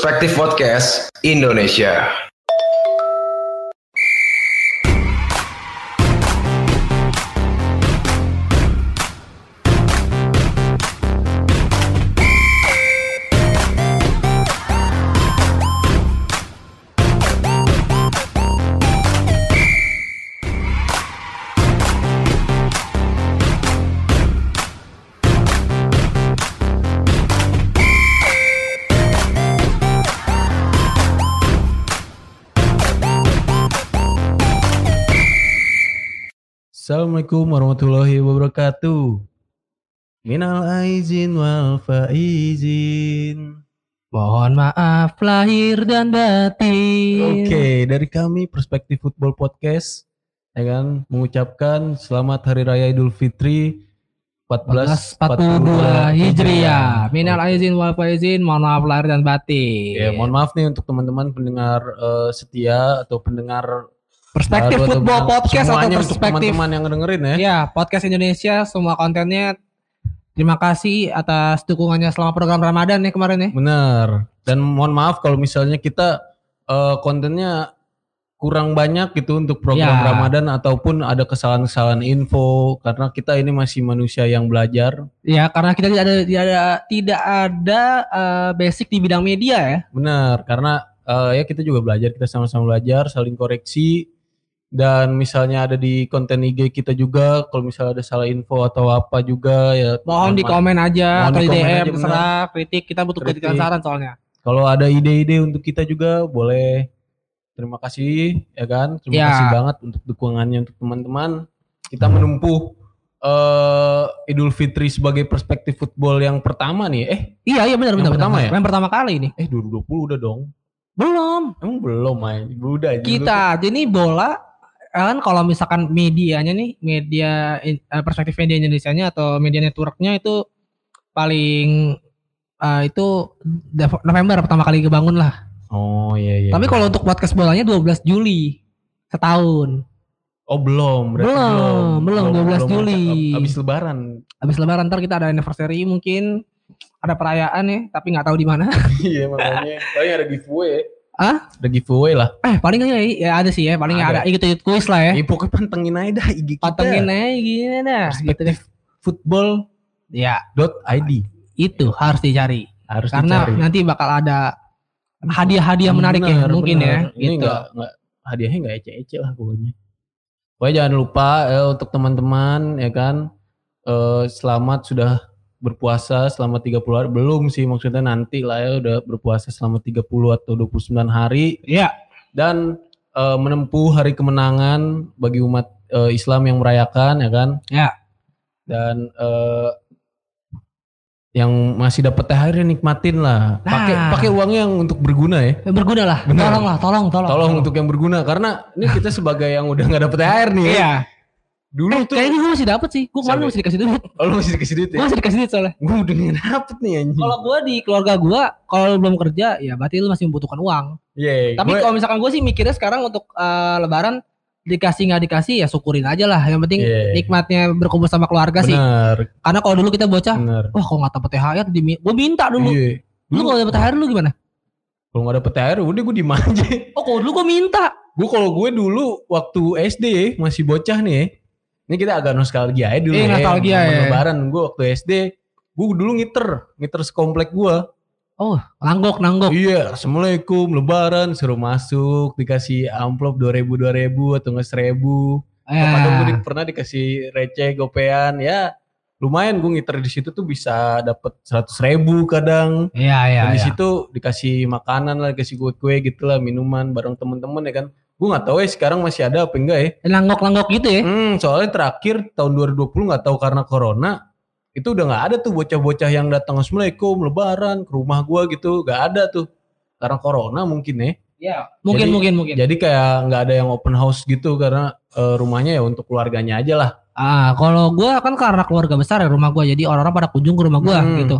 Perspektif Podcast Indonesia. Assalamualaikum warahmatullahi wabarakatuh. Minal aizin wal faizin. Mohon maaf lahir dan batin. Oke, dari kami Perspektif Football Podcast ya kan mengucapkan selamat hari raya Idul Fitri 1442 Hijriah. Minal aizin wal faizin, mohon maaf lahir dan batin. Ya, mohon maaf nih untuk teman-teman pendengar eh, setia atau pendengar Perspektif Football Podcast atau perspektif teman-teman yang dengerin ya. Ya, podcast Indonesia semua kontennya. Terima kasih atas dukungannya selama program Ramadan ya kemarin ya. Bener. Dan mohon maaf kalau misalnya kita eh, kontennya kurang banyak gitu untuk program Ya. Ramadan ataupun ada kesalahan-kesalahan info karena kita ini masih manusia yang belajar. Ya, karena kita tidak ada tidak ada, tidak ada eh, basic di bidang media ya. Bener. Karena eh, ya kita juga belajar, kita sama-sama belajar, saling koreksi. Dan misalnya ada di konten IG kita juga, kalau misalnya ada salah info atau apa juga ya Mohon di komen aja Mohon atau di DM aja, terserah kritik kita butuh kritikan Kritik. saran soalnya. Kalau ada ide-ide untuk kita juga boleh. Terima kasih ya kan. Terima Ya. kasih banget untuk dukungannya untuk teman-teman. Kita menempuh eh Idul Fitri sebagai perspektif football yang pertama nih. Eh, Iya iya benar benar pertama benar. ya? Yang pertama kali ini. eh 2020 udah dong. Belum. Emang belum, main. Udah. Kita aja nih bola kan kalau misalkan medianya nih media eh, perspektif media Indonesia-nya atau media networknya itu paling eh, itu November pertama kali kebangun lah. Oh iya iya. Tapi kalau untuk podcast bolanya 12 Juli setahun. Oh belum, berarti Belum, belum, 12 Juli. Ab- Abis lebaran. Habis lebaran ntar kita ada anniversary mungkin ada perayaan ya, tapi nggak tahu di mana. iya makanya. Paling ada giveaway. Ah? Ada giveaway lah. Eh paling ya, ya ada sih ya, paling Ada. ada ikut-ikut kuis lah ya. Ya, pokoknya pantengin aja dah IG kita. Pantengin aja gini dah. Gitu. Perspektif football Ya, ID itu harus dicari. harus Karena dicari. nanti bakal ada hadiah-hadiah menarik ya Bener, mungkin bener. ya. Ini Gitu. enggak enggak hadiahnya enggak ece-ece lah pokoknya. Pokoknya jangan lupa ya untuk teman-teman ya kan eh, selamat sudah berpuasa selama 30 hari belum sih maksudnya nanti lah ya udah berpuasa selama 30 atau 29 hari Iya. dan eh, menempuh hari kemenangan bagi umat eh, Islam yang merayakan ya kan. Ya. Dan eh, yang masih dapat THR ya nikmatin lah. Pakai Nah. pakai uangnya yang untuk berguna ya. Ya, berguna lah. Bener. Tolong lah, tolong, tolong. Tolong untuk yang berguna karena ini kita sebagai yang udah nggak dapet THR nih. ya. Iya. Dulu Eh, tuh kayaknya gue masih dapet sih. Gue kemarin masih dikasih duit. oh, lu masih dikasih duit Gue ya? masih dikasih duit soalnya. Gue udah nggak dapet nih anjing. Kalau gue di keluarga gue, kalau lu belum kerja, ya berarti lu masih membutuhkan uang. Iya, Tapi gue- kalau misalkan gue sih mikirnya sekarang untuk eh, Lebaran dikasih nggak dikasih ya syukurin aja lah. Yang penting Iya. nikmatnya berkumpul sama keluarga sih. bener, Karena kalau dulu kita bocah, bener. wah kalau nggak dapet THR, gue minta dulu. Iya. Lu kalau dapet THR lu gimana? Kalau nggak dapet THR udah gue diem aja. Oh kalau dulu gue minta. Gue kalau gue dulu waktu SD masih bocah nih ya. Ini kita agak nostalgia aja dulu Iya, ya. nostalgia ya. Lebaran gue waktu SD, gue dulu ngiter, ngiter sekomplek gue. Oh nanggok nanggok. Iya, assalamualaikum, lebaran, suruh masuk, dikasih amplop 2000 2000 atau nggak 1000. Ya. Kadang gue pernah dikasih receh gopean, ya lumayan gue ngiter di situ tuh bisa dapet 100 ribu kadang. Iya iya. Dan di iya. situ dikasih makanan lah, dikasih kue-kue gitu lah, minuman bareng temen-temen ya kan. Gue nggak tahu ya sekarang masih ada apa enggak ya. Nanggok gitu ya. Hmm, soalnya terakhir tahun 2020 nggak tahu karena corona itu udah nggak ada tuh bocah-bocah yang datang assalamualaikum lebaran ke rumah gua gitu nggak ada tuh karena corona mungkin ya Iya. Mungkin Jadi- mungkin mungkin. jadi kayak nggak ada yang open house gitu karena eh, rumahnya ya untuk keluarganya aja lah Ah, kalau gua kan karena keluarga besar ya rumah gua, jadi orang-orang pada kunjung ke rumah gua Hmm. gitu.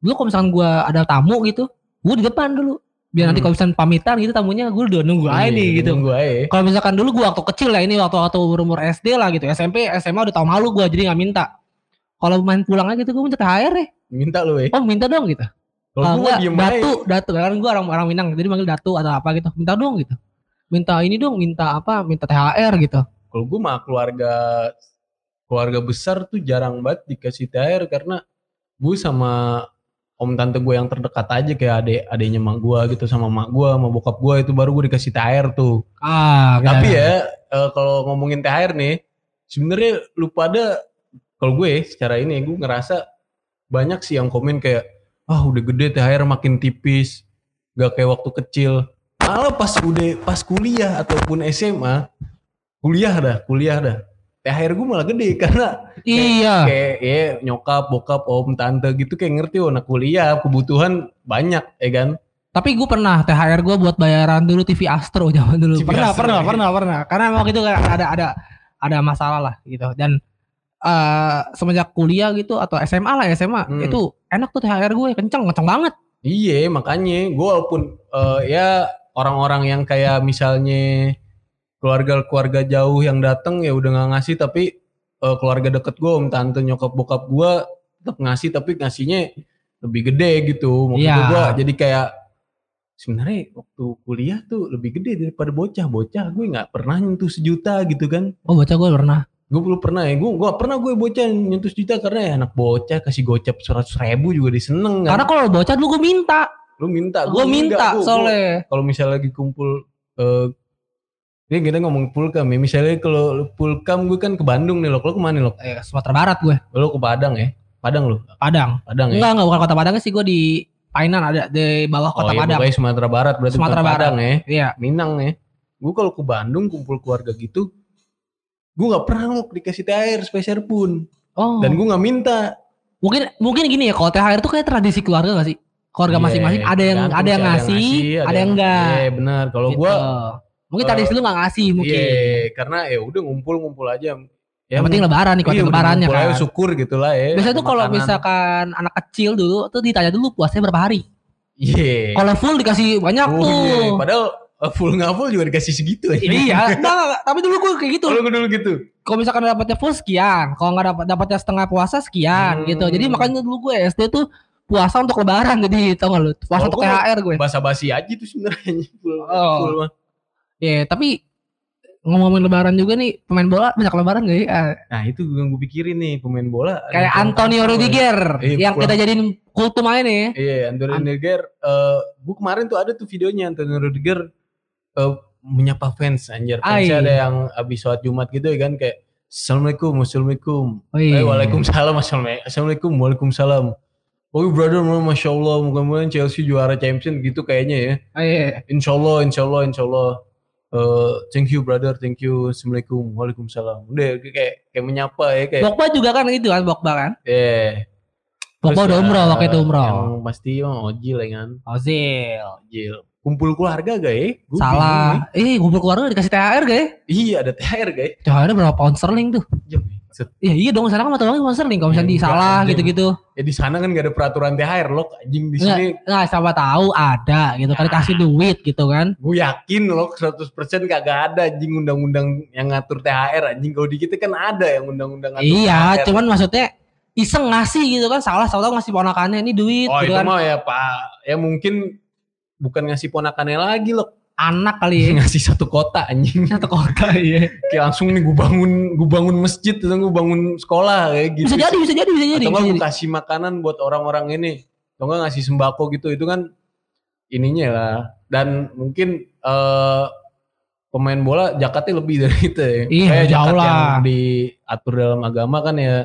Dulu kalau misalkan gua ada tamu gitu, gua di depan dulu. Biar nanti Hmm. kalau misalkan pamitan gitu tamunya gua udah nunggu aja nih gitu. gue aja Kalau misalkan dulu gua waktu kecil lah ini waktu waktu umur SD lah gitu, SMP, SMA udah tau malu gua jadi nggak minta. Kalau main pulang aja gitu gua minta THR ya. minta lu ya Oh minta dong gitu. Kalau gue diem datu, datu. Kan gue orang orang Minang, jadi manggil datu atau apa gitu. Minta dong gitu. Minta ini dong, minta apa? Minta THR gitu. Kalau gue mah keluarga keluarga besar tuh jarang banget dikasih THR karena gue sama om tante gue yang terdekat aja kayak adek adeknya mak gue gitu sama mak gue sama bokap gue itu baru gue dikasih THR tuh. Ah, Tapi ya eh, kalau ngomongin THR nih, sebenarnya lu pada kalau gue secara ini gue ngerasa banyak sih yang komen kayak ah udah gede THR makin tipis, gak kayak waktu kecil. Malah pas udah pas kuliah ataupun SMA, kuliah dah, kuliah dah. THR gue malah gede karena iya. kayak ya nyokap, bokap, om, tante gitu kayak ngerti oh anak kuliah kebutuhan banyak ya kan. Tapi gue pernah THR gue buat bayaran dulu TV Astro zaman dulu. TV pernah, Astro, pernah, ya. pernah, pernah. Karena waktu itu kayak ada ada ada masalah lah gitu. Dan eh semenjak kuliah gitu atau SMA lah SMA Hmm. itu enak tuh THR gue kenceng kenceng banget. Iya makanya gue walaupun eh, ya orang-orang yang kayak misalnya keluarga-keluarga jauh yang datang ya udah nggak ngasih tapi eh, keluarga deket gue om tante nyokap bokap gue tetap ngasih tapi ngasihnya lebih gede gitu maksud Iya. gue jadi kayak sebenarnya waktu kuliah tuh lebih gede daripada bocah bocah gue nggak pernah nyentuh sejuta gitu kan Oh baca gue pernah. gue belum pernah ya gue gak pernah gue bocah nyentuh sejuta karena ya anak bocah kasih gocap seratus ribu juga diseneng kan Karena kalau bocah dulu gue minta. lu minta Gue minta enggak, gua- soalnya. kalau misalnya lagi kumpul eh ini kita ngomong pulkam ya misalnya kalau pulkam gue kan ke Bandung nih lo lo ke mana lo Eh, Sumatera Barat gue. lo ke Padang ya Padang lo Padang. Padang ya Enggak enggak bukan kota Padang sih gue di Painan ada di bawah oh kota iya Padang. pokoknya Sumatera Barat berarti Sumatera Barat. Padang ya Iya. Minang ya gue kalau ke Bandung kumpul keluarga gitu gue nggak pernah lo dikasih THR spesial pun Oh. dan gue nggak minta mungkin mungkin gini ya kalau THR itu kayak tradisi keluarga gak sih? Keluarga Iya, masing-masing ada yang ada yang sih, ngasih, ada yang enggak. iya benar kalau Gitu. gue mungkin eh, tradisi lu gak ngasih mungkin. iya karena ya udah ngumpul-ngumpul aja Yang penting lebaran nih iya, lebarannya kan. aja, syukur gitu lah ya Biasanya tuh kalau misalkan anak kecil dulu tuh ditanya dulu puasanya berapa hari. Iya. Kalau full dikasih banyak Oh, tuh. iya. Padahal uh, full nggak full juga dikasih segitu ya. Iya, enggak. tapi dulu gue kayak gitu. Kalau gue dulu gitu. Kalau misalkan dapatnya full sekian, kalau nggak dapat dapatnya setengah puasa sekian Hmm. gitu. Jadi makanya dulu gue SD tuh puasa untuk lebaran jadi tau gak lu? Puasa untuk THR gue. Basa-basi aja tuh sebenarnya full. Oh. full mah. Iya, tapi ngomongin lebaran juga nih pemain bola banyak lebaran gak ya? Ah, Nah itu yang gue pikirin nih pemain bola. Kayak Antonio Rudiger Iya, yang pulang. kita jadiin kultum aja nih. ya. Iya, Antonio An- Rudiger. eh gue kemarin tuh ada tuh videonya Antonio Rudiger eh, menyapa fans anjir. Fansnya ada yang habis sholat Jumat gitu ya kan kayak Assalamualaikum, Assalamualaikum. Oh Eh, iya. Waalaikumsalam, Assalamualaikum, Assalamualaikum, Waalaikumsalam. Oh brother, Masya Allah, mudah-mudahan Chelsea juara Champions gitu kayaknya ya. Oh, iya. Insya Allah, Insya Allah, Insya Allah. Eh, thank you brother, thank you, Assalamualaikum, Waalaikumsalam. Udah kayak kayak menyapa ya kayak. Pogba juga kan gitu kan Pogba kan. Eh. Pogba Terus udah ya, umroh waktu itu umroh. Yang pasti oh, Ojil ya kan. Ozil. Ojil. Kumpul keluarga gak ya? Gua bingung Salah. Eh, kumpul keluarga dikasih THR gak ya? Iya ada THR gak ya? THR berapa pound sterling tuh? Maksud- Iya iya dong, sana kan mata uangnya pound sterling kalau misalnya Ya, di enggak, salah gitu-gitu. Ya di sana kan gak ada peraturan THR loh. Anjing di sini Nggak, siapa tahu ada gitu kan Ya. dikasih duit gitu kan. gue yakin loh 100% kagak ada anjing undang-undang yang ngatur THR anjing kalau di kita kan ada yang undang-undang ngatur Iya, THR. cuman maksudnya iseng ngasih gitu kan salah salah ngasih ponakannya ini duit Oh gitu itu kan. mah ya pak, ya mungkin bukan ngasih ponakannya lagi loh, Anak kali ya. ngasih satu kota anjing. Satu kota iya. Kayak langsung nih gue bangun, gue bangun masjid, atau gue bangun sekolah kayak gitu. Bisa jadi, bisa jadi, bisa jadi. Atau nggak gue kasih makanan buat orang-orang ini, atau nggak ngasih sembako gitu, itu kan ininya lah. Dan mungkin eh pemain bola jakatnya lebih dari itu ya. Iya, Kayak jauh jakat lah. yang diatur dalam agama kan ya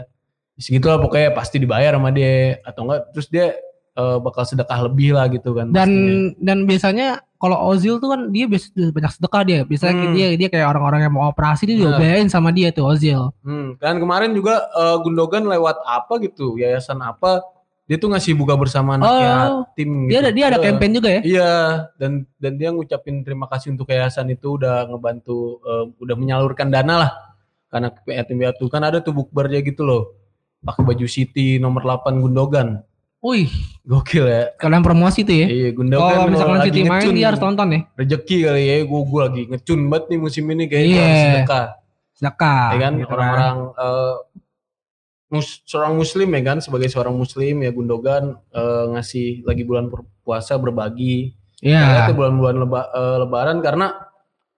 segitulah pokoknya pasti dibayar sama dia atau enggak terus dia eh, bakal sedekah lebih lah gitu kan Dan pastinya. dan biasanya kalau Ozil tuh kan dia biasa banyak sedekah dia. Biasanya Hmm. dia dia kayak orang-orang yang mau operasi dia diobain sama dia tuh Ozil. Hmm, kan kemarin juga eh, Gundogan lewat apa gitu, yayasan apa, dia tuh ngasih buka bersama anak Oh, gitu. Dia ada dia ada campaign juga ya. Iya, dan dan dia ngucapin terima kasih untuk yayasan itu udah ngebantu, eh, udah menyalurkan dana lah. Karena yatim piatu kan ada tuh bukbernya gitu loh. Pakai baju City nomor 8 Gundogan. Wih, Gokil ya. kalian promosi tuh ya. Iya, Gundogan Kalau misalkan lagi City main dia harus tonton ya. Rezeki kali ya, gue gue lagi ngecun banget nih musim ini kayaknya Iya. harus sedekah. Sedekah. ya kan gitu orang-orang eh, mus- seorang muslim ya kan sebagai seorang muslim ya Gundogan eh, ngasih lagi bulan pu- puasa berbagi Iya. itu bulan-bulan leba- eh, lebaran karena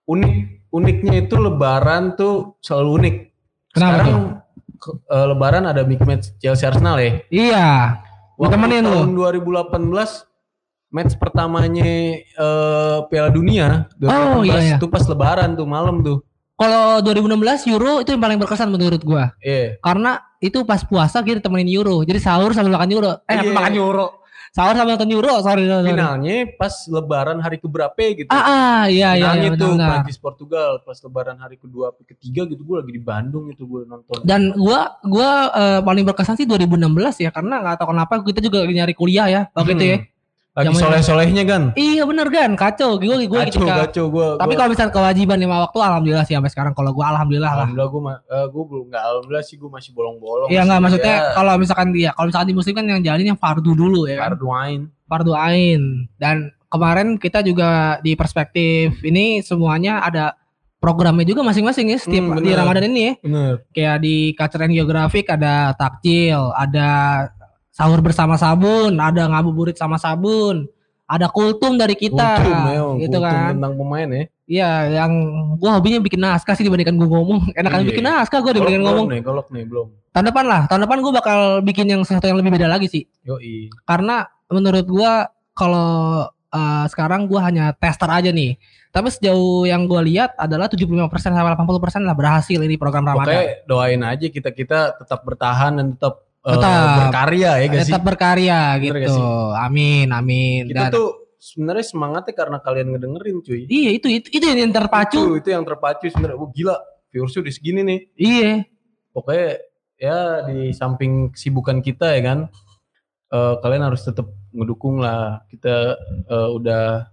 unik uniknya itu lebaran tuh selalu unik Kenapa sekarang tuh? ke- eh, lebaran ada big match Chelsea Arsenal ya Iya. Waktu temenin lu. tahun 2018 match pertamanya eh, Piala Dunia 2018 Oh, iya, iya. itu pas lebaran tuh malam tuh Kalau 2016 Euro itu yang paling berkesan menurut gua. Iya. Karena itu pas puasa kita temenin Euro. Jadi sahur sambil makan Euro. Eh, Iya. makan Euro. Sahur sambil nonton Euro. Sorry, sorry. finalnya pas lebaran hari keberapa gitu Ah, ah, iya, iya, finalnya iya, tuh. Prancis Portugal pas lebaran hari kedua ketiga gitu gue lagi di Bandung itu gue nonton Dan gua gua eh, paling berkesan sih 2016 ya karena nggak tahu kenapa kita juga lagi nyari kuliah ya waktu Hmm. itu ya. Lagi soleh solehnya kan Iya bener kan kacau. Gue gue kacau ketika kacau gue tapi kalau misalnya kewajiban lima waktu alhamdulillah sih sampai sekarang kalau gua alhamdulillah lah. alhamdulillah gue gue belum nggak alhamdulillah sih gue masih bolong-bolong Iya nggak maksudnya Ya, kalau misalkan dia kalau misalkan di muslim kan yang jalanin yang fardu dulu ya kan. fardu ain Fardu ain dan kemarin kita juga di perspektif ini semuanya ada programnya juga masing-masing ya setiap Hmm, di bener. Ramadan ini ya. bener Kayak di Culture and Geographic ada takjil, ada sahur bersama sabun, ada ngabuburit sama sabun, ada kultum dari kita Kultum, ya, gitu kultum kan. tentang pemain ya Iya, yang gua hobinya bikin naskah sih dibandingkan gua ngomong. Enakan Iya. bikin naskah gua golok dibandingkan belum ngomong. nih golok nih belum Tahun depan lah, tahun depan gua bakal bikin yang sesuatu yang lebih beda lagi sih. yoi Karena menurut gua kalau uh, sekarang gua hanya tester aja nih. Tapi sejauh yang gua lihat adalah 75% sampai 80% lah berhasil ini program Ramadan. Pokoknya doain aja kita kita tetap bertahan dan tetap, eh, Tetap. berkarya ya gak sih? Tetap berkarya Bener gitu. sih? Amin, amin. Kita Dan tuh sebenarnya semangatnya karena kalian ngedengerin cuy. iya itu itu itu yang terpacu. Itu, itu yang terpacu sebenarnya. Wah gila, viewersnya udah segini nih. Iya. Pokoknya ya di samping kesibukan kita ya kan, eh, kalian harus tetap ngedukung lah. Kita eh, udah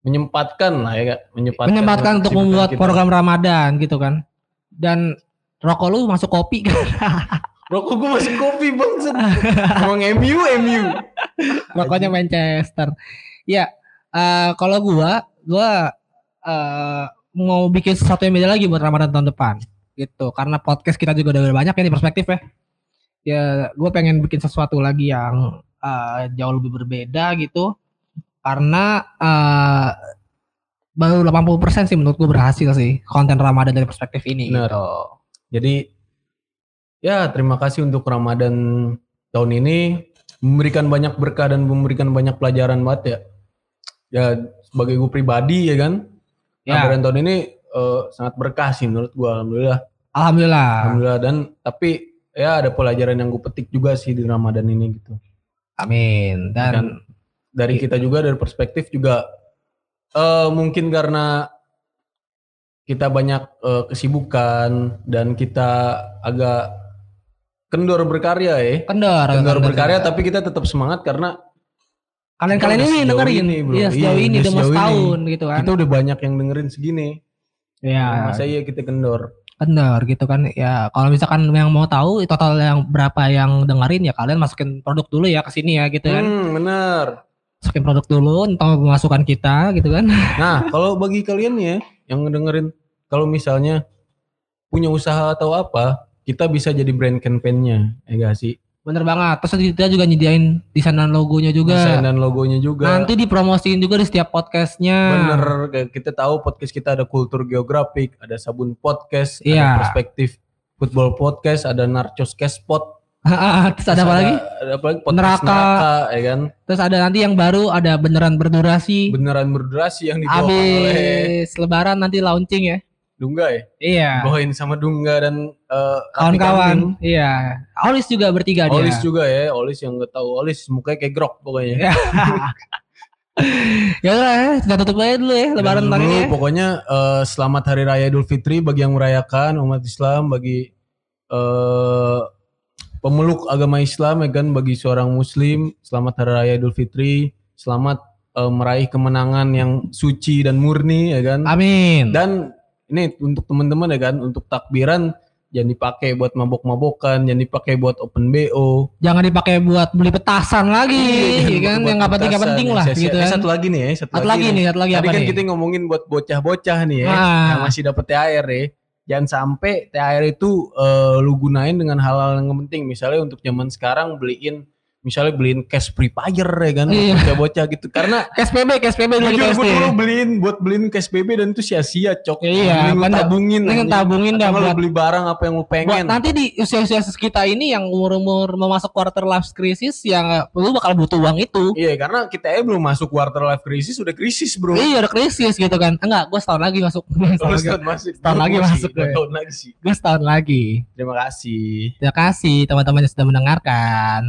menyempatkan lah ya Kak. menyempatkan, Menyempatkan untuk membuat kita. program Ramadan gitu kan. Dan rokok lu masuk kopi kan. Rokok gue masih kopi bangset. Emang MU, MU. Rokoknya Manchester. Ya, eh, kalau gua, gua eh, mau bikin sesuatu yang beda lagi buat Ramadan tahun depan, gitu. Karena podcast kita juga udah banyak ya di perspektif ya. Ya, gua pengen bikin sesuatu lagi yang eh, jauh lebih berbeda gitu. Karena eh, baru 80% sih menurut gua berhasil sih konten Ramadan dari perspektif ini. Benar. Gitu. Jadi ya terima kasih untuk Ramadan tahun ini memberikan banyak berkah dan memberikan banyak pelajaran banget ya. Ya sebagai gue pribadi ya kan. Ya, Ramadan tahun ini eh, sangat berkah sih menurut gue alhamdulillah. alhamdulillah. Alhamdulillah dan tapi ya ada pelajaran yang gue petik juga sih di Ramadan ini gitu. Amin. Dan Dan dari kita juga dari perspektif juga eh mungkin karena kita banyak eh, kesibukan dan kita agak kendor berkarya ya. kendor, Kendor kendor berkarya juga. tapi kita tetap semangat karena kalian-kalian ini dengerin ini, bro. iya sejauh Iya, ini udah mau ini. setahun gitu kan kita udah banyak yang dengerin segini. ya Masa iya kita kendor. kendor gitu kan ya kalau misalkan yang mau tahu total yang berapa yang dengerin ya kalian masukin produk dulu ya ke sini ya gitu kan Hmm, bener. masukin produk dulu untuk pemasukan kita gitu kan Nah, kalau bagi kalian ya yang ngedengerin kalau misalnya punya usaha atau apa, kita bisa jadi brand campaign-nya, ya gak sih? bener banget terus kita juga nyediain desain dan logonya juga Desain dan logonya juga. nanti dipromosiin juga di setiap podcastnya Bener, kita tahu podcast kita ada kultur geografik, ada sabun podcast, Iya. ada perspektif football podcast, ada narcos cashpot, terus ada apa lagi Ada apa lagi? Podcast Neraka. neraka, ya kan? terus ada nanti yang baru ada beneran berdurasi Beneran berdurasi yang dibawakan oleh habis lebaran nanti launching ya Dungga ya? iya Bawain sama Dungga dan eh, kawan-kawan iya Olis juga bertiga dia Olis juga ya, Olis yang nggak tahu Olis mukanya kayak grok pokoknya. Ya. udah ya kita tutup aja dulu ya lebaran tahun ini ya. Pokoknya eh, selamat Hari Raya Idul Fitri bagi yang merayakan umat Islam, bagi eh, pemeluk agama Islam ya kan, bagi seorang Muslim, selamat Hari Raya Idul Fitri, selamat eh, meraih kemenangan yang suci dan murni ya kan. amin Dan ini untuk teman-teman ya kan, untuk takbiran jangan dipakai buat mabok-mabokan, jangan dipakai buat open BO. jangan dipakai buat beli petasan lagi Iya, ya kan yang nggak penting nggak penting lah Sia-sia. gitu Eh, kan Satu lagi nih ya, satu, satu lagi nih satu lagi Tadi apa kan nih kita ngomongin buat bocah-bocah nih ya, Ah. yang masih dapat THR ya. jangan sampai THR itu eh, lu gunain dengan hal-hal yang penting. Misalnya untuk zaman sekarang beliin misalnya beliin cash Free Fire ya kan Iya. bocah-bocah gitu. Karena Cash PB, cash PB jujur kita gue dulu beliin buat beliin cash BB dan itu sia-sia cok. Iya, bener. tabungin. Anjing. tabungin dah buat- beli barang apa yang lu Buat pengen. nanti di usia-usia kita ini yang umur-umur mau masuk quarter life crisis yang lu bakal butuh uang itu. Iya karena kita ya belum masuk quarter life crisis udah krisis bro. Iya udah krisis gitu kan. Enggak, gue setahun lagi masuk. Setahun lagi, setahun masuk, Setahun lagi masuk gue. tahun lagi sih. Gua setahun lagi. Terima kasih. Terima kasih teman-teman yang sudah mendengarkan.